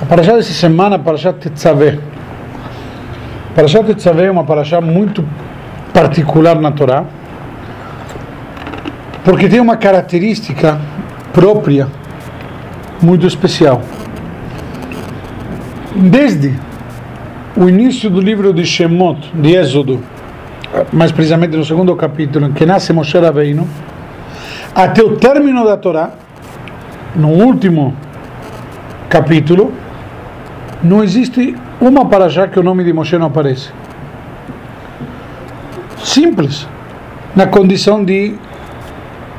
A Parashá dessa semana, a Parashá Tetzaveh. A Parashá Tetzaveh é uma Parashá muito particular na Torá, porque tem uma característica própria muito especial. Desde o início do livro de Shemot, de Êxodo, mais precisamente no segundo capítulo, em que nasce Moshe Rabbeinu, até o término da Torá, no último capítulo, não existe uma paraxá que o nome de Moshe não aparece. Simples. Na condição de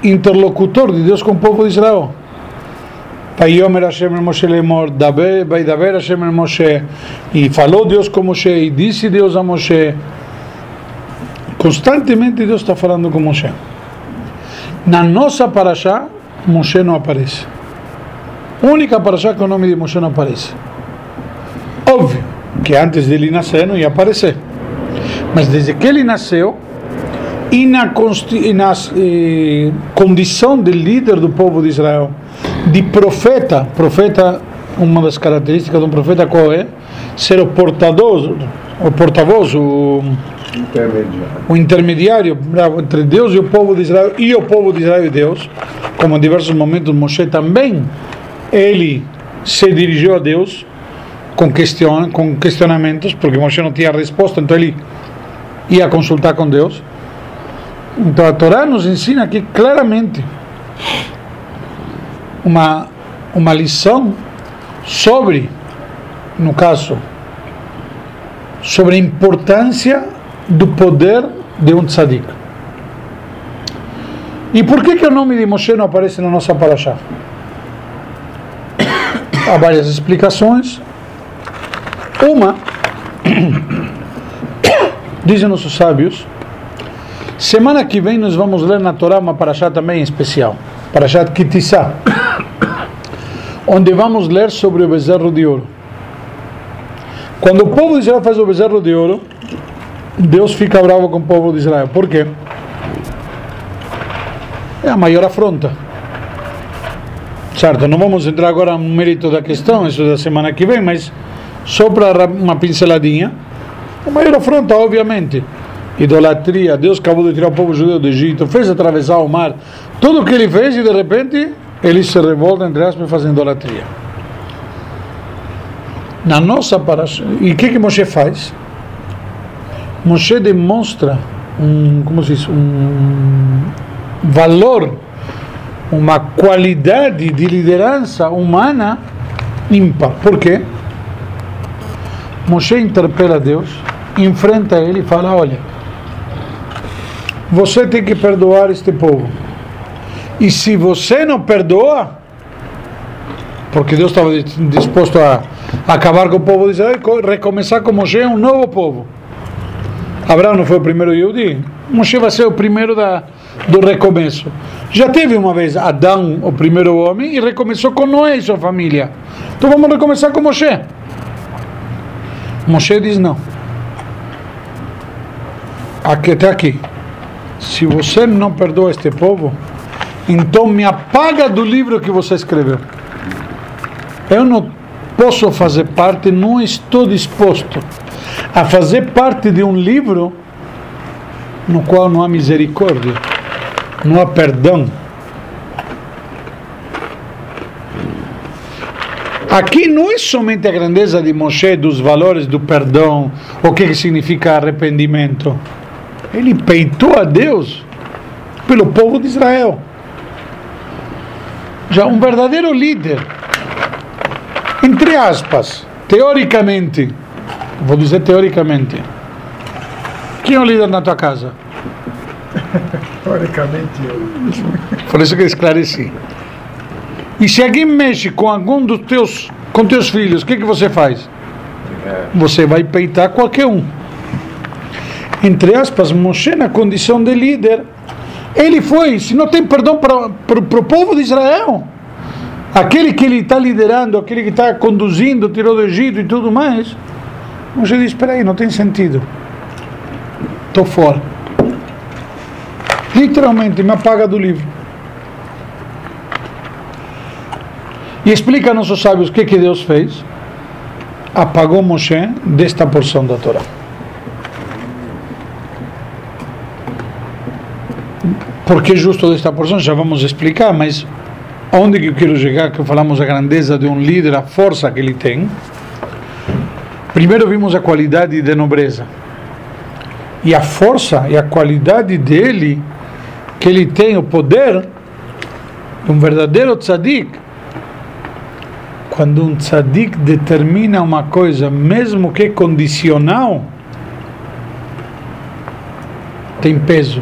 interlocutor de Deus com o povo de Israel. Vayomer Hashem Moshe lemor, vai Hashem Moshe, e falou Deus com Moshe, e disse Deus a Moshe. Constantemente Deus está falando com Moshe. Na nossa paraxá, Moshe não aparece. Única paraxá que o nome de Moshe não aparece. Óbvio que antes dele nascer não ia aparecer. Mas desde que ele nasceu, e na, e na eh, condição de líder do povo de Israel, de profeta, profeta, uma das características de um profeta qual é? Ser o portador, o porta-voz, o intermediário. o intermediário bravo, entre Deus e o povo de Israel, e o povo de Israel e Deus, como em diversos momentos Moshe também, ele se dirigiu a Deus com, question, com questionamentos, porque Moshe não tinha resposta, então ele ia consultar com Deus. Então a Torá nos ensina aqui claramente uma, uma lição sobre, no caso, sobre a importância do poder de um tzadik. E por que, que o nome de Moshe não aparece na nossa paraxá? Há várias explicações. Uma, dizem nossos sábios, semana que vem nós vamos ler na Torá uma paraxá também especial, paraxá Kitissá, onde vamos ler sobre o bezerro de ouro. Quando o povo de Israel faz o bezerro de ouro, Deus fica bravo com o povo de Israel. Por quê? É a maior afronta. Certo, não vamos entrar agora no mérito da questão, isso da semana que vem, mas só para uma pinceladinha. A maior afronta, obviamente. Idolatria. Deus acabou de tirar o povo judeu do Egito, fez atravessar o mar. Tudo o que ele fez e de repente ele se revolta, entre aspas, e faz idolatria. Na nossa paraxá. E o que, que Moshe faz? Moshe demonstra um, como se diz, um valor, uma qualidade de liderança humana ímpar. Por quê? Moshe interpela Deus, enfrenta ele e fala: Olha, você tem que perdoar este povo. E se você não perdoa, porque Deus estava disposto a acabar com o povo de Israel recomeçar com Moshe um novo povo. Abraão não foi o primeiro Yehudi? Moshe vai ser o primeiro da, do recomeço. Já teve uma vez Adão, o primeiro homem, e recomeçou com Noé e sua família. Então vamos recomeçar com Moshe. Moshe diz não. Aqui, até aqui. Se você não perdoa este povo, então me apaga do livro que você escreveu. Eu não posso fazer parte, não estou disposto a fazer parte de um livro no qual não há misericórdia, não há perdão. Aqui não é somente a grandeza de Moshe dos valores do perdão, o que significa arrependimento. Ele peitou a Deus pelo povo de Israel. Já um verdadeiro líder, entre aspas, teoricamente, vou dizer teoricamente, quem é o líder na tua casa? teoricamente eu. Por isso que eu esclareci. E se alguém mexe com algum dos teus, com teus filhos, o que, que você faz? Você vai peitar qualquer um. Entre aspas, Moshe na condição de líder, ele foi, se não tem perdão para o povo de Israel, aquele que ele está liderando, aquele que está conduzindo, tirou do Egito e tudo mais, Moshe diz, espera aí, não tem sentido. Estou fora. Literalmente, me apaga do livro. E explica a nossos sábios o que, que Deus fez. apagou Moshe desta porção da Torá. Por que justo desta porção? Já vamos explicar, mas onde que eu quero chegar, que falamos a grandeza de um líder, a força que ele tem. Primeiro vimos a qualidade de nobreza. E a força e a qualidade dele, que ele tem o poder, um verdadeiro tzadik, quando um tzadik determina uma coisa, mesmo que condicional, tem peso.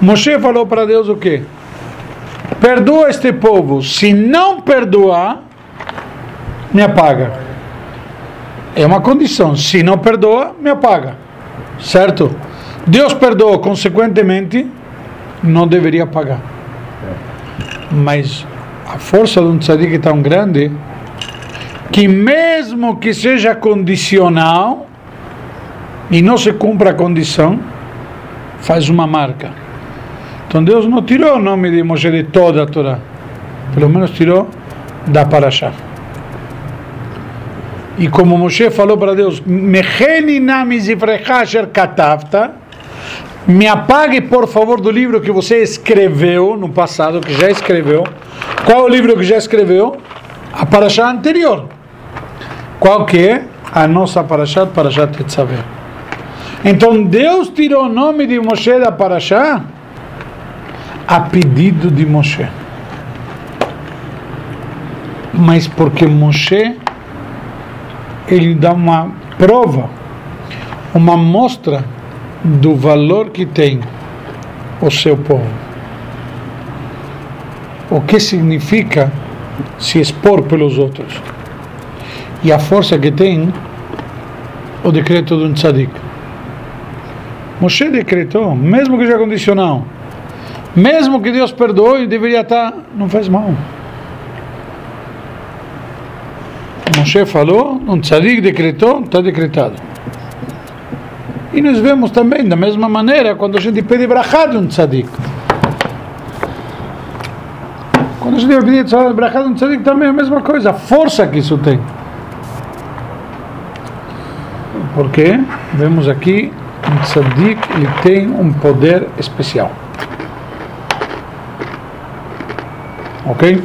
Moshe falou para Deus o quê? Perdoa este povo. Se não perdoar, me apaga. É uma condição. Se não perdoa, me apaga. Certo? Deus perdoa, consequentemente, não deveria pagar. Mas a força de um tzadik é tão grande que mesmo que seja condicional e não se cumpra a condição, faz uma marca. Então Deus não tirou o nome de Moshe de toda a Torá, pelo menos tirou da Parashá. E como Moshe falou para Deus, me apague por favor do livro que você escreveu no passado, que já escreveu. Qual é o livro que já escreveu? A Parashá anterior. Qual que é? A nossa Parashá, Parashá Tetzaveh. Então Deus tirou o nome de Moshe da Parashá a pedido de Moshe. Mas porque Moshe ele dá uma prova, uma mostra do valor que tem o seu povo. O que significa se expor pelos outros. E a força que tem o decreto de um tzadik. Moshe decretou, mesmo que já condicional, mesmo que Deus perdoe, deveria estar, não faz mal. Moshe falou, um tzadik decretou, está decretado. E nós vemos também, da mesma maneira, quando a gente pede brachá de um tzadik. Quando a gente pede brachá de um tzadik, também é a mesma coisa, a força que isso tem. Porque vemos aqui, um tzadik, ele tem um poder especial. Ok?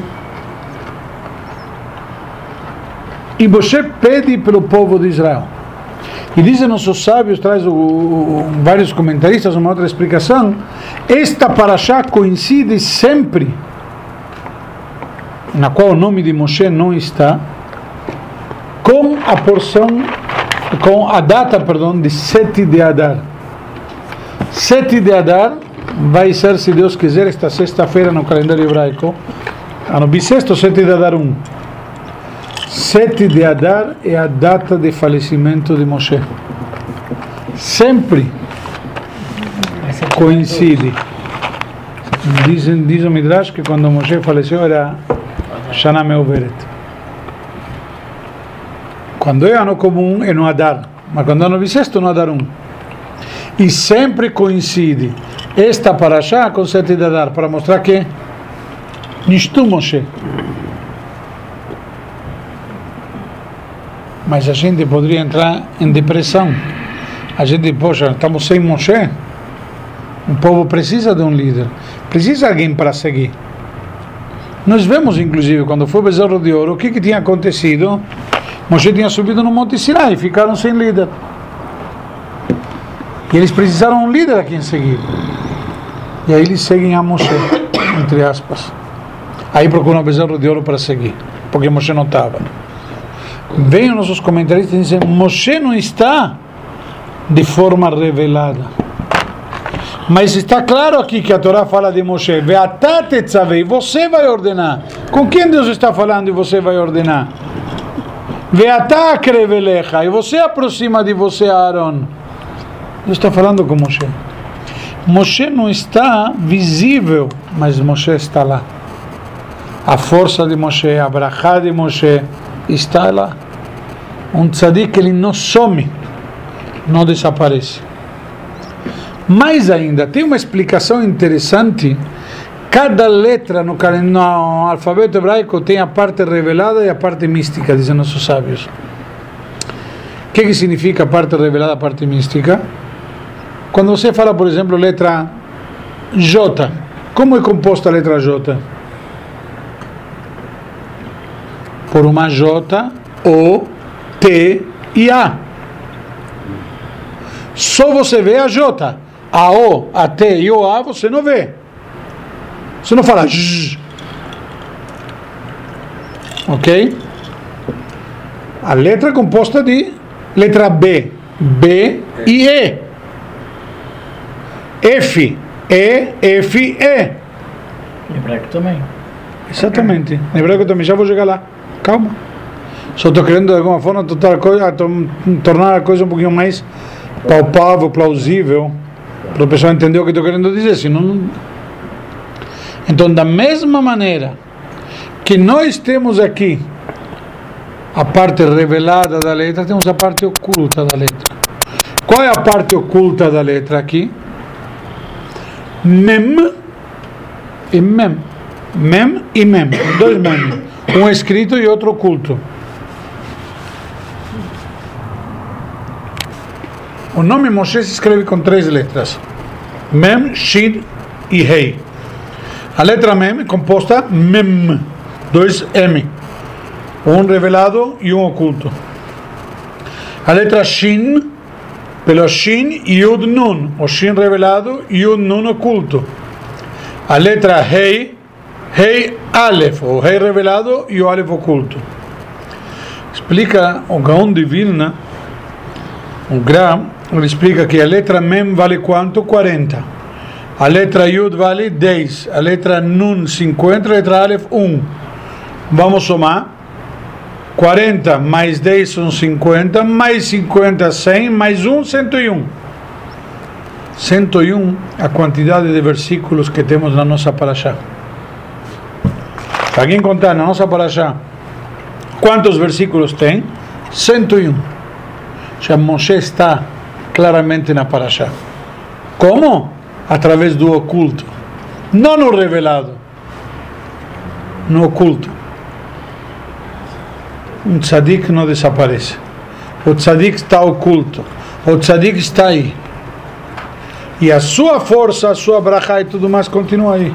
E Moshe pede pelo povo de Israel. E dizem nossos sábios, traz o, o, vários comentaristas uma outra explicação, esta paraxá coincide sempre, na qual o nome de Moshe não está, com a porção, com a data, perdão, de 7 de Adar. 7 de Adar vai ser, se Deus quiser, esta sexta-feira no calendário hebraico, ano bissexto, 7 de Adar 1. 7 de Adar é a data de falecimento de Moshe. Sempre coincide. Dizem, diz o Midrash que quando Moshe faleceu era Shana Meuveret. Quando é ano comum é no Adar, mas quando é ano bissexto, no Adar 1. E sempre coincide esta paraxá com 7 de Adar, para mostrar que Nishtu Moshe. Mas a gente poderia entrar em depressão. A gente, poxa, estamos sem Moshe. O povo precisa de um líder, precisa de alguém para seguir. Nós vemos, inclusive, quando foi o bezerro de ouro, o que, que tinha acontecido? Moshe tinha subido no Monte Sinai ficaram sem líder. E eles precisaram um líder a quem seguir. E aí eles seguem a Moshe, entre aspas. Aí procuram o bezerro de ouro para seguir, porque Moshe não estava. Vêm os nossos comentaristas e dizem: Moshe não está de forma revelada. Mas está claro aqui que a Torá fala de Moshe: Veatatetzavei, você vai ordenar. Com quem Deus está falando e você vai ordenar? Veatakrevelecha, e você aproxima de você Aaron. Deus está falando com Moshe. Moshe não está visível, mas Moshe está lá. A força de Moshe, a brachá de Moshe está lá. Um tzadik ele não some, não desaparece. Mais ainda, tem uma explicação interessante Cada letra no, no alfabeto hebraico tem a parte revelada e a parte mística, dizem nossos sábios. O que, que significa parte revelada parte mística? Quando você fala, por exemplo, letra J, como é composta a letra J? Por uma J, O, T e A. Só você vê a J. A O, a T e o A você não vê. Você não fala J. Ok? A letra é composta de letra B, B e E. F, E, F, E. Hebraico também. Exatamente. Em hebraico também. Já vou chegar lá. Calma. Só estou querendo de alguma forma tornar a coisa um pouquinho mais palpável, plausível, para o pessoal entender o que estou querendo dizer. Senão, então, da mesma maneira que nós temos aqui a parte revelada da letra, temos a parte oculta da letra. Qual é a parte oculta da letra aqui? Mem e mem. Mem e mem. Dois mem. Um escrito e outro oculto. O nome Moshe se escreve com três letras: Mem, Shin e Rei. A letra Mem é composta Mem, dois M, um revelado e um oculto. A letra Shin, pelo Shin e Yud Nun, o Shin revelado e o Nun oculto. A letra Rei, Rei Aleph, o Rei revelado e o Aleph oculto. Explica o Gaon de Vilna, o Gram, ele explica que a letra Mem vale quanto? 40. A letra Yud vale 10. A letra Nun 50. A letra Aleph 1. Vamos somar. 40 mais 10 são 50. Mais 50, 100. Mais 1, 101. 101 a quantidade de versículos que temos na nossa paraxá. Para quem contar na nossa paraxá quantos versículos tem? 101. Já Moshe está claramente na Parashá. Como? Através do oculto. Não no revelado. No oculto. Um tzadik não desaparece. O tzadik está oculto. O tzadik está aí. E a sua força, a sua brachá e tudo mais continua aí.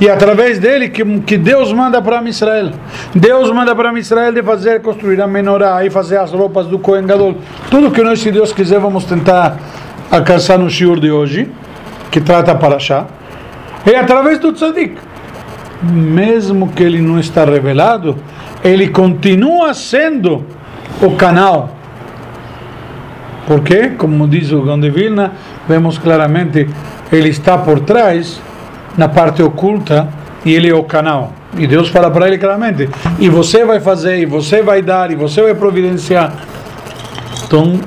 E através dele que, que Deus manda para Israel. Deus manda para Israel de fazer, construir a menorá e fazer as roupas do Kohen Gadol. Tudo que nós, se Deus quiser, vamos tentar alcançar no shiur de hoje, que trata para já. É através do tzadik. Mesmo que ele não está revelado, ele continua sendo o canal. Porque, como diz o Gonde Vilna, vemos claramente, ele está por trás na parte oculta e ele é o canal. E Deus fala para ele claramente: e você vai fazer, e você vai dar, e você vai providenciar. Então,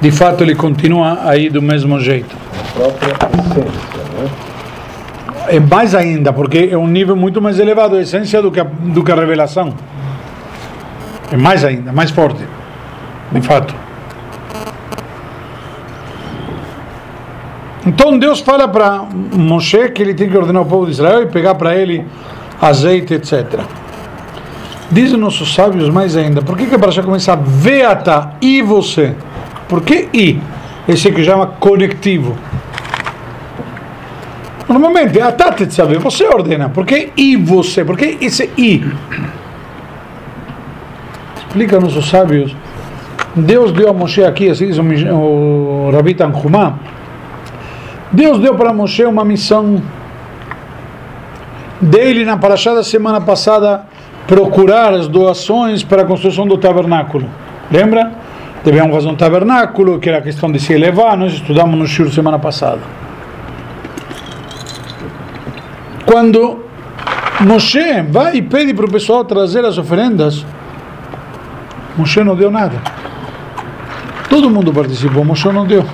de fato, ele continua aí do mesmo jeito. A própria essência, né? É mais ainda, porque é um nível muito mais elevado, a essência do que a, do que a revelação. É mais ainda, mais forte. De fato. Então Deus fala para Moshe que ele tem que ordenar o povo de Israel e pegar para ele azeite, etc. Dizem nossos sábios mais ainda, por que, que a Parashá começa Veata e você? Por que I? Esse que chama conectivo. Normalmente, a Tatet sabe, você ordena. Por que I você? Por que esse I? Explica nossos sábios. Deus deu a Moshe aqui, assim diz o Rabi Tanhumá, Deus deu para Moshe uma missão dele na paraxá da semana passada procurar as doações para a construção do tabernáculo. Lembra? Devemos fazer um tabernáculo, que era a questão de se elevar, nós estudamos no Shur semana passada. Quando Moshe vai e pede para o pessoal trazer as oferendas, Moshe não deu nada. Todo mundo participou, Moshe não deu.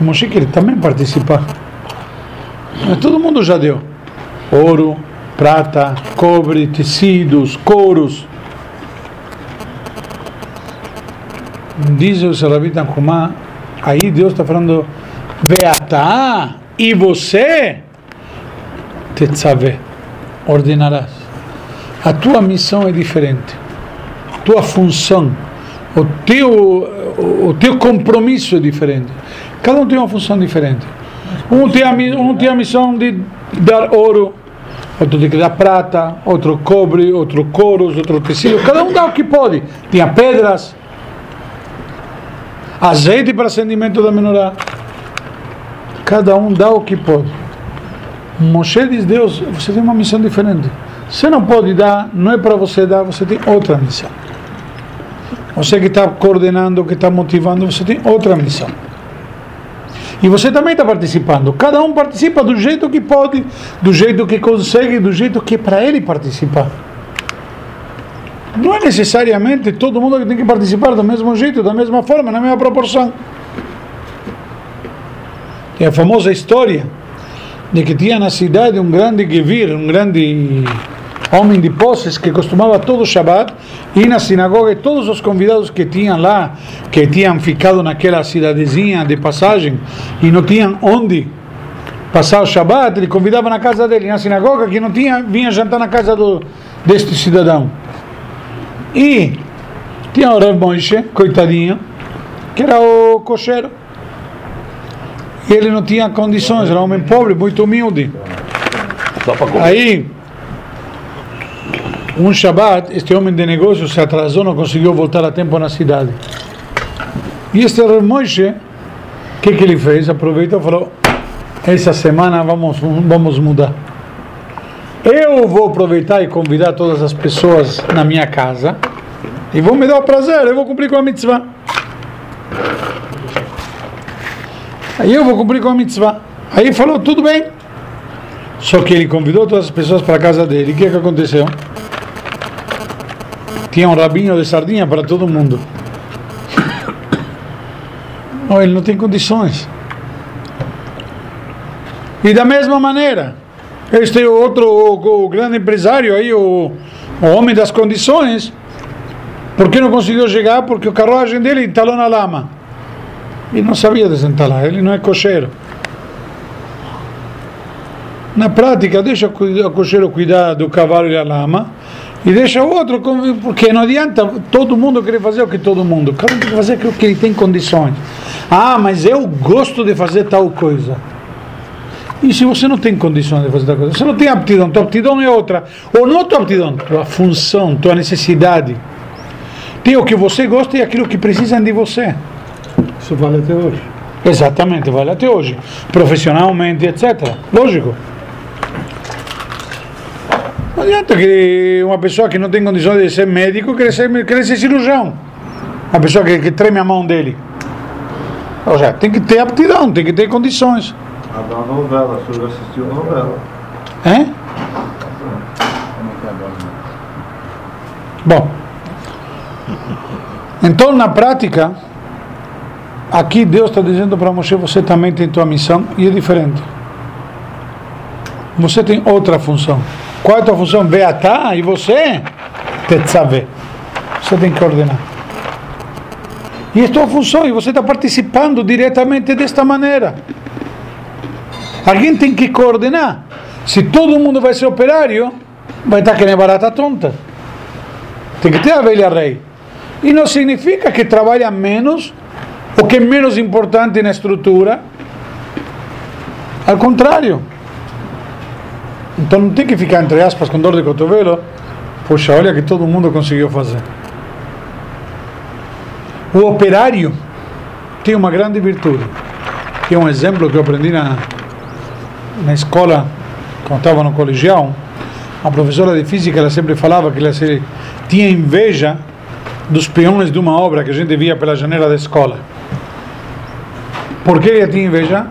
Moshe queria também participar. Todo mundo já deu. Ouro, prata, cobre, tecidos, couros. Diz o Rabi Tanhumá, aí Deus está falando, Beatá, e você? tetzaveh, ordenarás. A tua missão é diferente. A tua função, o teu, o teu compromisso é diferente. Cada um tem uma função diferente. Um tem a, um tem a missão de dar ouro, outro que dar prata, outro cobre, outro couros, outro tecido. Cada um dá o que pode. Tinha pedras, azeite para acendimento da menorá. Cada um dá o que pode. Moshe diz: Deus, você tem uma missão diferente. Você não pode dar, não é para você dar, você tem outra missão. Você que está coordenando, que está motivando, você tem outra missão. E você também está participando. Cada um participa do jeito que pode, do jeito que consegue, do jeito que é para ele participar. Não é necessariamente todo mundo que tem que participar do mesmo jeito, da mesma forma, na mesma proporção. Tem a famosa história de que tinha na cidade um grande Gevir, um grande homem de posses que costumava todo Shabbat ir na sinagoga e todos os convidados que tinham lá, que tinham ficado naquela cidadezinha de passagem e não tinham onde passar o Shabbat, ele convidava na casa dele, na sinagoga, que não tinha, vinha jantar na casa do, deste cidadão. E tinha o Rav Moshe, coitadinho, que era o cocheiro. E ele não tinha condições, era um homem pobre, muito humilde. Aí, um Shabbat, este homem de negócio se atrasou, não conseguiu voltar a tempo na cidade. E este Moshe, o que, que ele fez? Aproveitou e falou: essa semana vamos, vamos mudar. Eu vou aproveitar e convidar todas as pessoas na minha casa e vou me dar o prazer, eu vou cumprir com a mitzvah. Aí eu vou cumprir com a mitzvah. Aí falou, tudo bem. Só que ele convidou todas as pessoas para a casa dele. O que, que aconteceu? Tinha um rabinho de sardinha para todo mundo. Não, ele não tem condições. E da mesma maneira, este outro, o, o grande empresário aí, o, o homem das condições, por que não conseguiu chegar? Porque o carruagem dele entalou na lama. E não sabia desentalar, ele não é cocheiro. Na prática, deixa o cocheiro cuidar do cavalo e da lama e deixa o outro, porque não adianta todo mundo querer fazer o que todo mundo. Cada um tem que fazer aquilo que ele tem condições. Ah, mas eu gosto de fazer tal coisa. E se você não tem condições de fazer tal coisa, você não tem aptidão, tua aptidão é outra. Ou não tua aptidão, tua função, tua necessidade. Tem o que você gosta e aquilo que precisam de você. Isso vale até hoje. Exatamente, vale até hoje. Profissionalmente, etc. Lógico. Não adianta que uma pessoa que não tem condições de ser médico querer ser, querer ser cirurgião. Uma pessoa que, que treme a mão dele. Ou seja, tem que ter aptidão, tem que ter condições. A da novela, o senhor assistiu a novela. É? Bom, então na prática, aqui Deus está dizendo para Moshe: você também tem tua missão e é diferente. Você tem outra função. Qual é a tua função? Beatá e você? Tetzaveh. Você tem que ordenar. E é tua função e você está participando diretamente desta maneira. Alguém tem que coordenar. Se todo mundo vai ser operário, vai estar que nem barata tonta. Tem que ter a velha rei. E não significa que trabalha menos ou que é menos importante na estrutura. Ao contrário. Então não tem que ficar, entre aspas, com dor de cotovelo. Poxa, olha que todo mundo conseguiu fazer. O operário tem uma grande virtude. Que é um exemplo que eu aprendi na, na escola, quando estava no colegial. A professora de física ela sempre falava que ela se, tinha inveja dos peões de uma obra que a gente via pela janela da escola. Por que ela tinha inveja?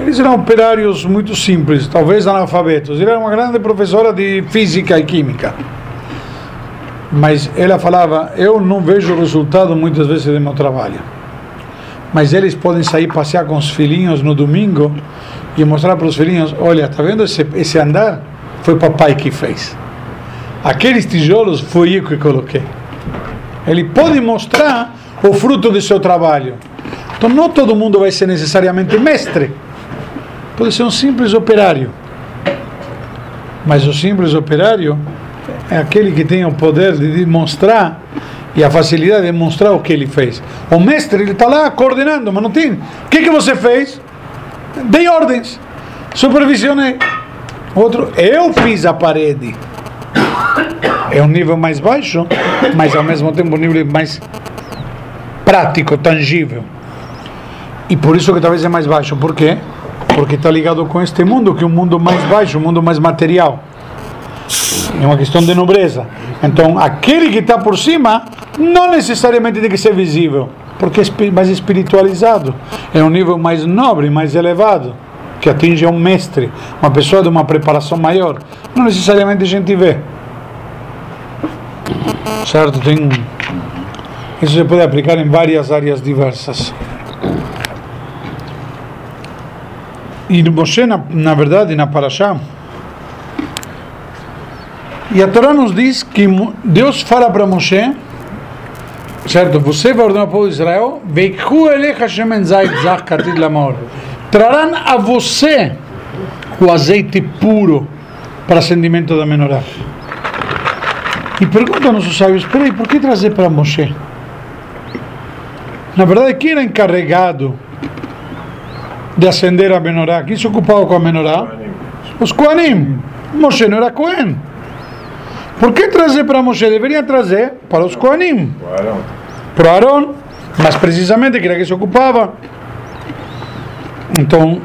Eles eram operários muito simples, talvez analfabetos. Ela era uma grande professora de física e química. Mas ela falava: Eu não vejo o resultado muitas vezes do meu trabalho. Mas eles podem sair passear com os filhinhos no domingo e mostrar para os filhinhos: Olha, está vendo esse, esse andar? Foi papai que fez. Aqueles tijolos foi eu que coloquei. Ele pode mostrar o fruto do seu trabalho. Então, não todo mundo vai ser necessariamente mestre pode ser um simples operário. Mas o simples operário é aquele que tem o poder de demonstrar e a facilidade de mostrar o que ele fez. O mestre ele está lá coordenando, mas não tem. O que, que você fez? Dei ordens, supervisionei. Outro, eu fiz a parede. É um nível mais baixo, mas ao mesmo tempo um nível mais prático, tangível. E por isso que talvez é mais baixo. Por quê? Porque está ligado com este mundo, que é um mundo mais baixo, um mundo mais material. É uma questão de nobreza. Então, aquele que está por cima não necessariamente tem que ser visível, porque é mais espiritualizado. É um nível mais nobre, mais elevado, que atinge um mestre, uma pessoa de uma preparação maior. Não necessariamente a gente vê. Certo? Tem isso se pode aplicar em várias áreas diversas. E Moshe, na, na verdade, na Parashá, e a Torá nos diz que Deus fala para Moshe, certo? Você vai ordenar ao povo de Israel, trarão a você o azeite puro para acendimento da menorá. E pergunta a nossos sábios, peraí, por que trazer para Moshe? Na verdade, quem era encarregado de acender a menorá? Quem se ocupava com a menorá? Os Koanim. Moshe não era Kohen. Por que trazer para Moshe? Deveria trazer para os Koanim. Para Aaron. Mas precisamente que era que se ocupava. Então,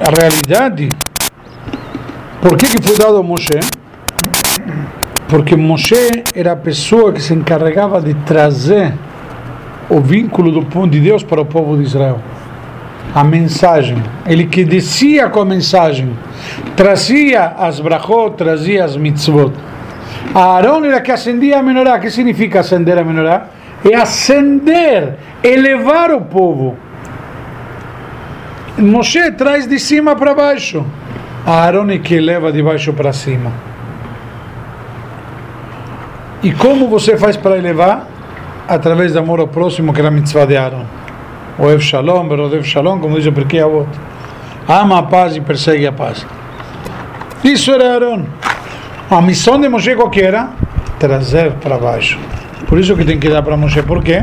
a realidade, por que, que foi dado a Moshe? Porque Moshe era a pessoa que se encarregava de trazer o vínculo do de Deus para o povo de Israel. A mensagem. Ele que descia com a mensagem, trazia as brachot, trazia as mitzvot. A Aaron era que acendia a menorá. O que significa acender a menorá? É acender, elevar o povo. Moshe traz de cima para baixo. A Aaron é que eleva de baixo para cima. E como você faz para elevar? através do amor ao próximo, que era a mitzvah de Aaron. O Ev Shalom, Berodev Shalom, como diz o Pirkei Avot. Ama a paz e persegue a paz. Isso era Aaron. A missão de Moshe qual que era? Trazer para baixo. Por isso que tem que dar para Moshe. Por quê?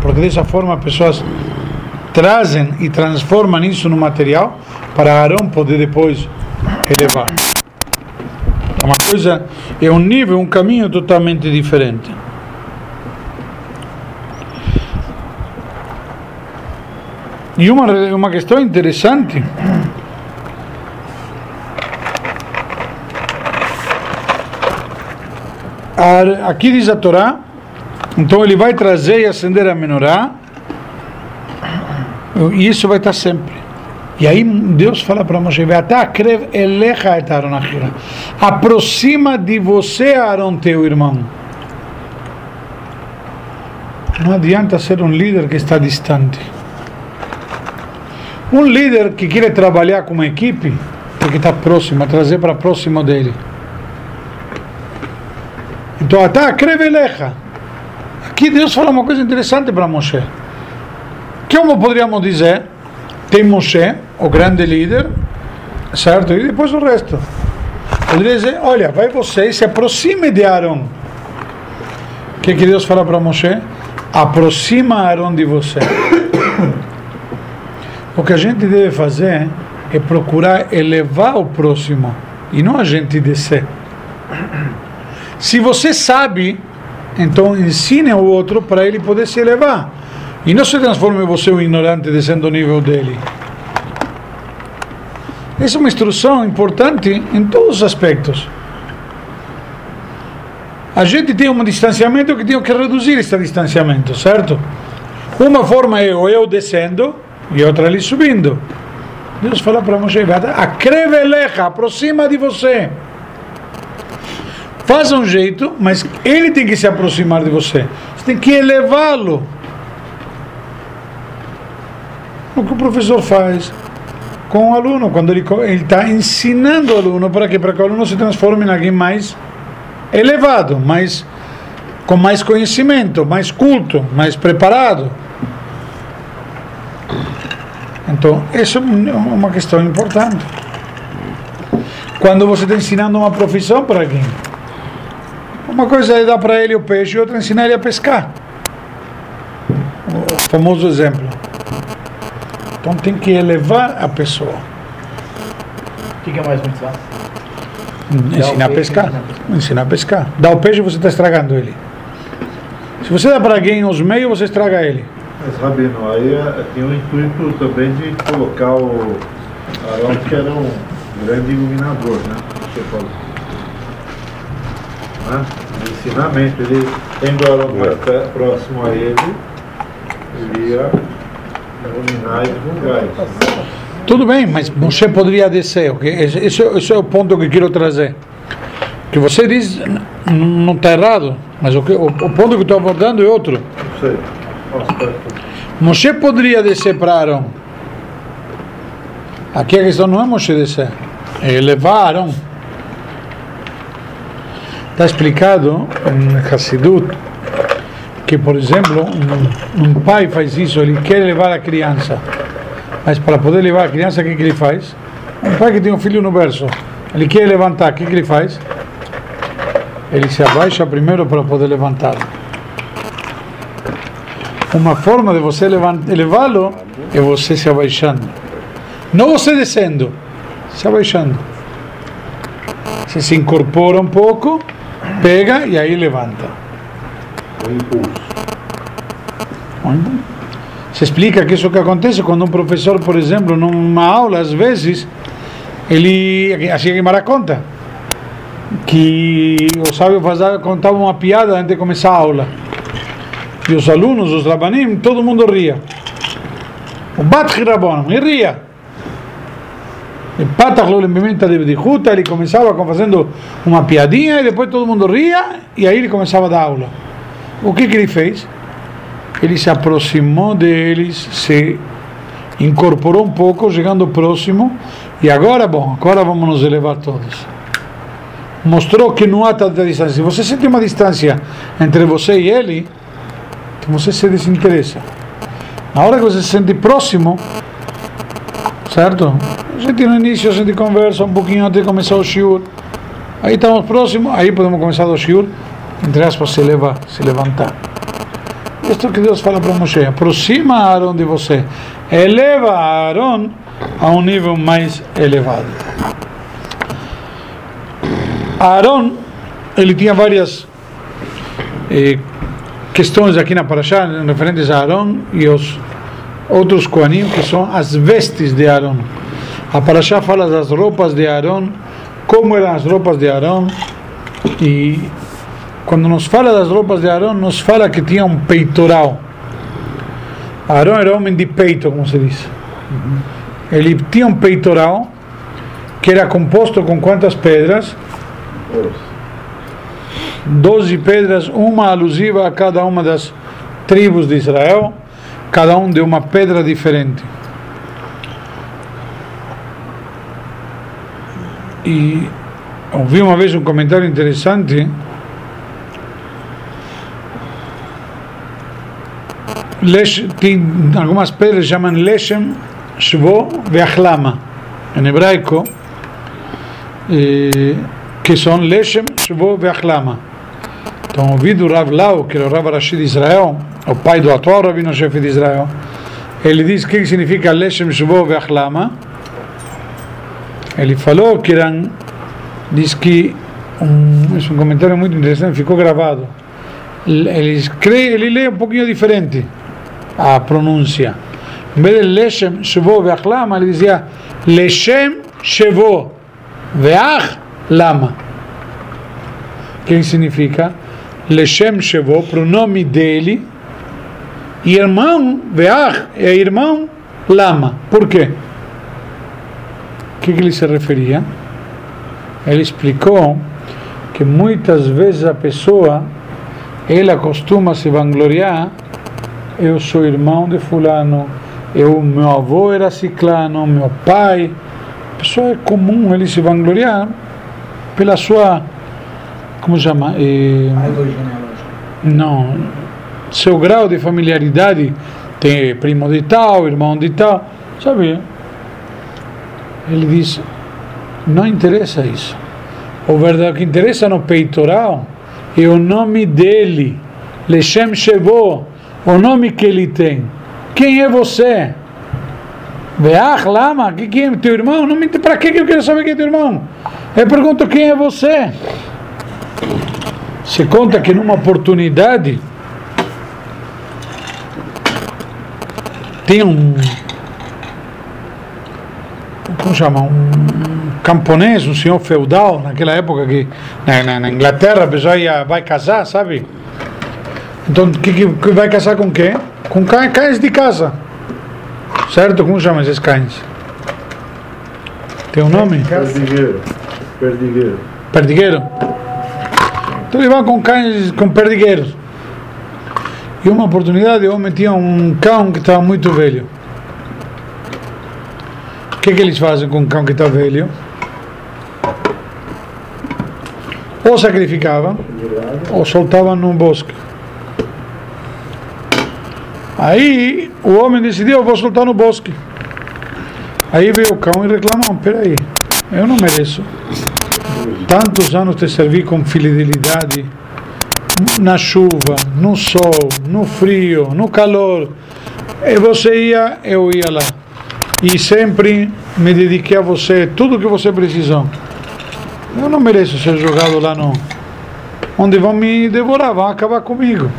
Porque dessa forma as pessoas trazem e transformam isso no material para Aaron poder depois elevar. Uma coisa, é um nível, um caminho totalmente diferente. E uma, uma questão interessante. Aqui diz a Torá, então ele vai trazer e acender a menorá, e isso vai estar sempre. E aí Deus fala para Moshe, aproxima de você Aaron, teu irmão. Não adianta ser um líder que está distante. Um líder que quer trabalhar com uma equipe, tem que estar próximo, trazer para próximo dele. Então, até creveleja. Aqui Deus fala uma coisa interessante para Moshe. Como poderíamos dizer? Tem Moshe, o grande líder, certo? E depois o resto. Poderia dizer: olha, vai você e se aproxime de Aaron. O que, que Deus fala para Moshe? Aproxima Aaron de você. O que a gente deve fazer é procurar elevar o próximo e não a gente descer. Se você sabe, então ensine o outro para ele poder se elevar. E não se transforme você um ignorante descendo o nível dele. Essa é uma instrução importante em todos os aspectos. A gente tem um distanciamento que tem que reduzir esse distanciamento, certo? Uma forma é o eu descendo e outra ali subindo. Deus fala para Moshe, acreveleja, aproxima de você. Faça um jeito, mas ele tem que se aproximar de você. Você tem que elevá-lo. O que o professor faz com o aluno, quando ele está ensinando o aluno, para que Para que o aluno se transforme em alguém mais elevado, mais, com mais conhecimento, mais culto, mais preparado. Então, isso é uma questão importante. quando você está ensinando uma profissão para alguém. Uma coisa é dar para ele o peixe e outra é ensinar ele a pescar. O famoso exemplo. Então tem que elevar a pessoa. O que, que é mais mitzvah? Ensinar a pescar. ensinar a pescar. Ensinar a pescar. Dá o peixe você está estragando ele. Se você dá para alguém os meios, você estraga ele. Mas, Rabino, aí eh, tem o intuito também de colocar o Arão, que era um grande iluminador, né? Você pode... Né? De ensinamento, ele, tendo o Arão mais próximo a ele, ele ia iluminar e divulgar isso. Tudo bem, mas você poderia descer. ok? Esse, esse, esse é o ponto que quero trazer. Que você diz não está errado, mas o, que, o, o ponto que eu estou abordando é outro. Não sei. Moshe poderia descer para Arão. Aqui a questão não é Moshe descer, é elevar Arão. Está explicado em Hassidut que, por exemplo, um, um pai faz isso, ele quer levar a criança, mas para poder levar a criança, o que, que ele faz? Um pai que tem um filho no berço, ele quer levantar, o que, que ele faz? Ele se abaixa primeiro para poder levantá-lo uma forma de você elevá-lo é você se abaixando. Não você descendo, se abaixando. Você se incorpora um pouco, pega e aí levanta. impulso. Se explica que isso que acontece quando um professor, por exemplo, numa aula, às vezes, ele, assim que Mara conta, que o sábio fazia, contava uma piada antes de começar a aula. E os alunos, os rabanim, todo mundo ria. O Bat Rabon, e ria. E Patach lo pimenta de Bdihuta, ele começava com- fazendo uma piadinha e depois todo mundo ria e aí ele começava a dar aula. O que, que ele fez? Ele se aproximou deles, se incorporou um pouco, chegando próximo, e agora, bom, agora vamos nos elevar todos. Mostrou que não há tanta distância. Se você sente uma distância entre você e ele, então você se desinteressa. Na hora que você se sente próximo, certo? A gente no início gente conversa um pouquinho de começar o shiur. Aí estamos próximos, aí podemos começar o shiur, entre aspas, se, leva, se levantar. Isto que Deus fala para Moshe, aproxima Aaron de você, eleva Aaron a um nível mais elevado. Aaron, ele tinha várias eh, questões aqui na Parashá, referentes a Aaron e os outros Koanim, que são as vestes de Aaron. A Parashá fala das roupas de Aaron, como eram as roupas de Aaron, e quando nos fala das roupas de Aaron, nos fala que tinha um peitoral. Aaron era homem de peito, como se diz. Ele tinha um peitoral que era composto com quantas pedras? Doze pedras, uma alusiva a cada uma das tribos de Israel, cada um de uma pedra diferente. E ouvi uma vez um comentário interessante Lesh, tem algumas pedras chamam Leshem, Shvo Veachlama, em hebraico, eh, que são Leshem, Shvo Veachlama. Então, ouvi do Rav Lau, que era o Rav Rashi de Israel, o pai do atual rabino-chefe de Israel, ele diz o que significa Leshem, Shvo Veachlama. Ele falou que eram, diz que, um, é um comentário muito interessante, ficou gravado. Ele, escreve, ele lê um pouquinho diferente a pronúncia. Em vez de Leshem, Shevo, Veachlama, ele dizia Leshem, Shevo, Veach, Lama. Que significa Leshem, Shevo, pronome dele, e irmão, Veach, é irmão, Lama. Por quê? O que, que ele se referia? Ele explicou que muitas vezes a pessoa ela costuma se vangloriar eu sou irmão de fulano eu, meu avô era ciclano meu pai a pessoa é comum ele se vangloriar pela sua como chama eh, Árvore genealógica. não seu grau de familiaridade tem primo de tal irmão de tal sabe ele diz Não interessa isso. O verdade que interessa no peitoral é o nome dele. Lechem Shevô, o nome que ele tem. Quem é você? Veach, lama, que quem é teu irmão? Não me para que eu quero saber quem é teu irmão? Eu pergunto quem é você. Se conta que numa oportunidade tinha um como chama um camponês, um senhor feudal naquela época que na, na, na Inglaterra a pessoa ia, vai casar, sabe? Então que, que, vai casar com quem? Com cães, cães de casa, certo? Como chama esses cães? Tem um nome? Perdigueiro. Perdigueiro. Perdigueiro. Então ele vai com cães, com perdigueiros. E uma oportunidade homem tinha um cão que estava muito velho. O que, que eles fazem com um cão que está velho? Ou sacrificavam, ou soltavam num bosque. Aí o homem decidiu, eu vou soltar no bosque. Aí veio o cão e reclamou, peraí, eu não mereço. Tantos anos te servi com fidelidade, na chuva, no sol, no frio, no calor. E você ia, eu ia lá. E sempre me dediquei a você, tudo que você precisou. Eu não mereço ser jogado lá no. Onde vão me devorar, vão acabar comigo.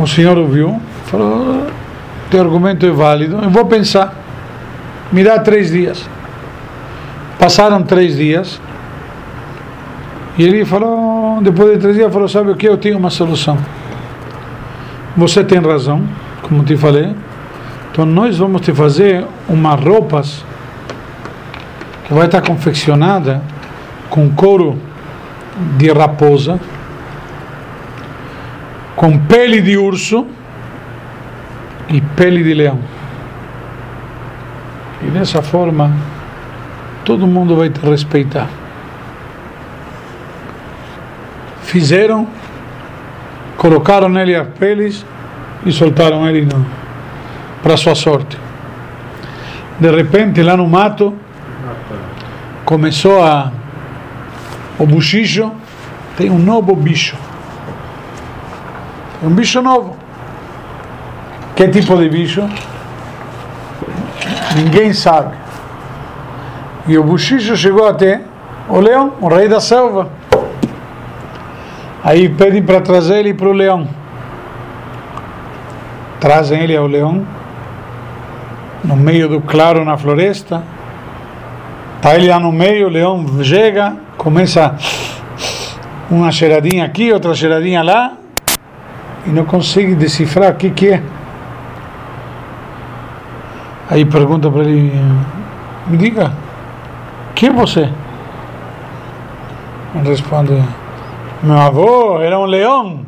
O senhor ouviu, falou: teu argumento é válido, eu vou pensar. Me dá três dias. Passaram três dias. E ele falou, depois de três dias, falou, sabe o que? Eu tenho uma solução. Você tem razão, como te falei. Então nós vamos te fazer umas roupas que vai estar confeccionada com couro de raposa, com pele de urso e pele de leão. E dessa forma todo mundo vai te respeitar. Fizeram, colocaram nele as peles e soltaram ele para sua sorte. De repente, lá no mato, começou a. O buchicho tem um novo bicho. Um bicho novo. Que tipo de bicho? Ninguém sabe. E o buchicho chegou até o leão, o rei da selva. Aí pedem para trazer ele para o leão. Trazem ele ao leão, no meio do claro na floresta. Está ele lá no meio, o leão chega, começa uma cheiradinha aqui, outra cheiradinha lá, e não consegue decifrar o que, que é. Aí pergunta para ele, me diga, quem é você? Responde, meu avô era um leão,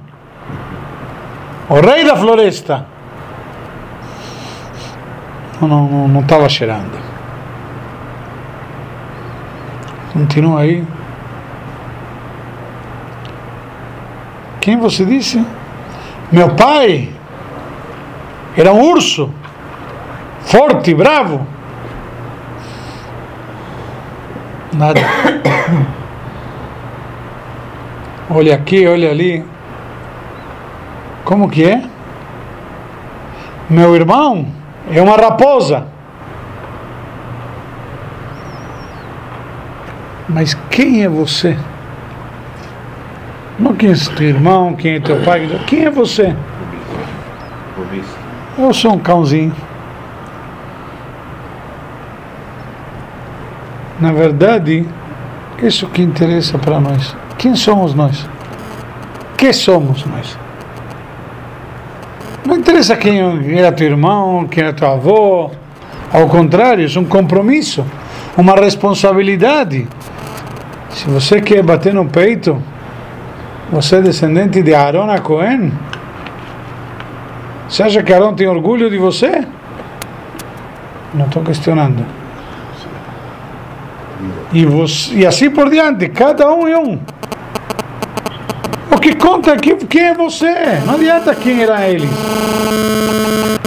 o rei da floresta. Não estava não, cheirando. Continua aí. Quem você disse? Meu pai era um urso, forte, bravo. Nada. Olha aqui, olha ali. Como que é? Meu irmão é uma raposa. Mas quem é você? Não quem é teu irmão, quem é teu pai, quem é você? Eu sou um cãozinho. Na verdade, isso que interessa para nós. Quem somos nós? Que somos nós? Não interessa quem era teu irmão, quem era teu avô. Ao contrário, é um compromisso, uma responsabilidade. Se você quer bater no peito, você é descendente de Aaron a Cohen. Você acha que Aaron tem orgulho de você? Não estou questionando. E, você, e assim por diante, cada um é um. O que conta aqui, quem é você? Não adianta quem era eles.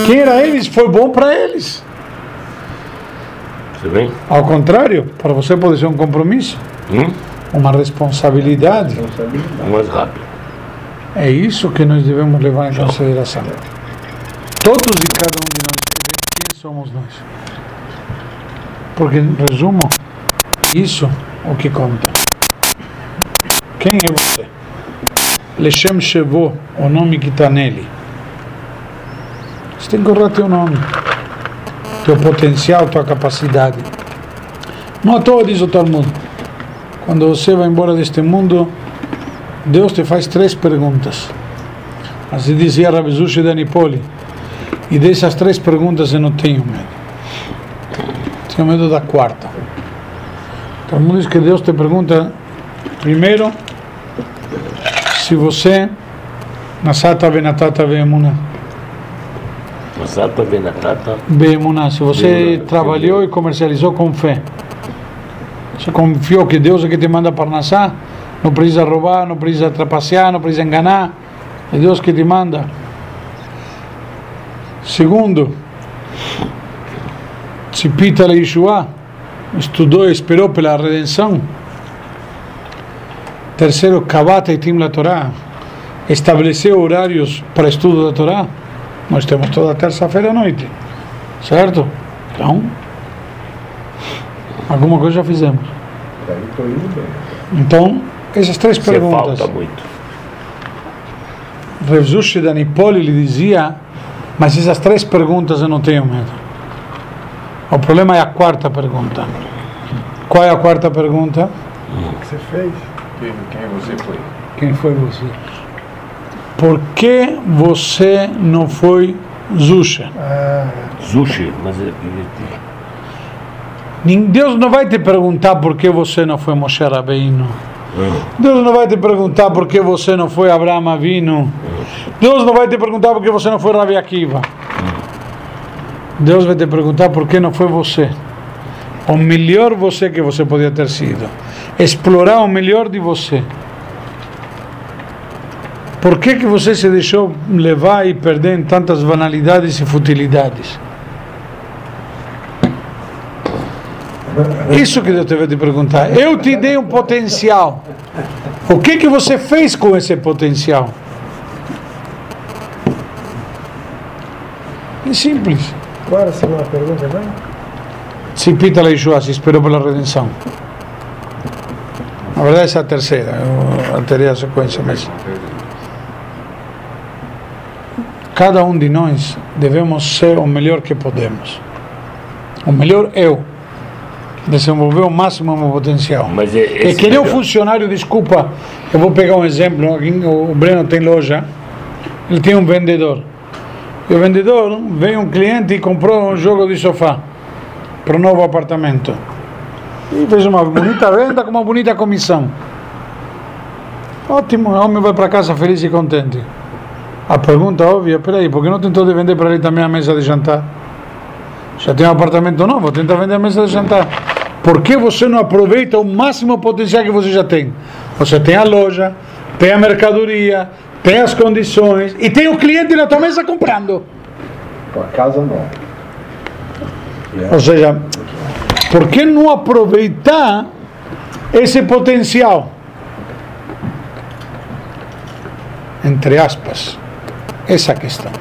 Quem era eles foi bom para eles. Você vê? Ao contrário, para você pode ser um compromisso, Hum? uma responsabilidade. Mais rápido. É isso que nós devemos levar em consideração. Todos e cada um de nós, quem somos nós. Porque, em resumo, isso o que conta. Quem é você? Lechem Shevô, o nome que está nele. Você tem que honrar teu nome, teu potencial, tua capacidade. Não à toa diz o Talmud. Quando você vai embora deste mundo, Deus te faz três perguntas. Assim dizia Rabi Zushi Danipoli. E dessas três perguntas eu não tenho medo. Tenho medo da quarta. Mundo diz que Deus te pergunta, primeiro, se você nasata benatata veemuna. Masata Benatata. Beemuna, se você Beemuna, trabalhou e comercializou com fé. Você confiou que Deus é que te manda para nascer, não precisa roubar, não precisa trapacear, não precisa enganar, é Deus que te manda. Segundo, se pita a Yeshua, estudou e esperou pela redenção. Terceiro, Kabat Eitim la Torá, estabeleceu horários para estudo da Torá. Nós temos toda terça-feira à noite, certo? Então, alguma coisa já fizemos. Então, essas três Você perguntas. falta muito. Revzushi Danipoli lhe dizia, mas essas três perguntas eu não tenho medo. O problema é a quarta pergunta. Qual é a quarta pergunta? O que você fez? Quem, quem você foi? Quem foi você? Por que você não foi Zusha? Sushi, mas é- Deus não vai te perguntar por que você não foi Moshe Rabbeinu. Deus não vai te perguntar por que você não foi Abraão Avinu. Deus não vai te perguntar por que você não foi Rabi Akiva. Deus vai te perguntar por que não foi você. O melhor você que você podia ter sido. Explorar o melhor de você. Por que, que você se deixou levar e perder em tantas banalidades e futilidades? Isso que Deus teve te perguntar. Eu te dei um potencial. O que que você fez com esse potencial? É simples. Qual era a segunda pergunta, vai? Se pita Yeshua, se esperou pela redenção. Na verdade, essa é a terceira. Eu alterei a sequência, mas. Cada um de nós devemos ser o melhor que podemos. O melhor eu. Desenvolver o máximo meu potencial. Mas é, É esse que nem um melhor- funcionário, desculpa, eu vou pegar um exemplo. aqui O Breno tem loja, ele tem um vendedor. E o vendedor veio um cliente e comprou um jogo de sofá para o novo apartamento. E fez uma bonita venda com uma bonita comissão. Ótimo, o homem vai para casa feliz e contente. A pergunta óbvia, peraí, por que não tentou de vender para ele também a mesa de jantar? Já tem um apartamento novo, tenta vender a mesa de jantar. Por que você não aproveita o máximo potencial que você já tem? Você tem a loja, tem a mercadoria, tem as condições e tem o cliente na tua mesa comprando. Com a casa nova. Ou seja, por que não aproveitar esse potencial? Entre aspas, essa questão.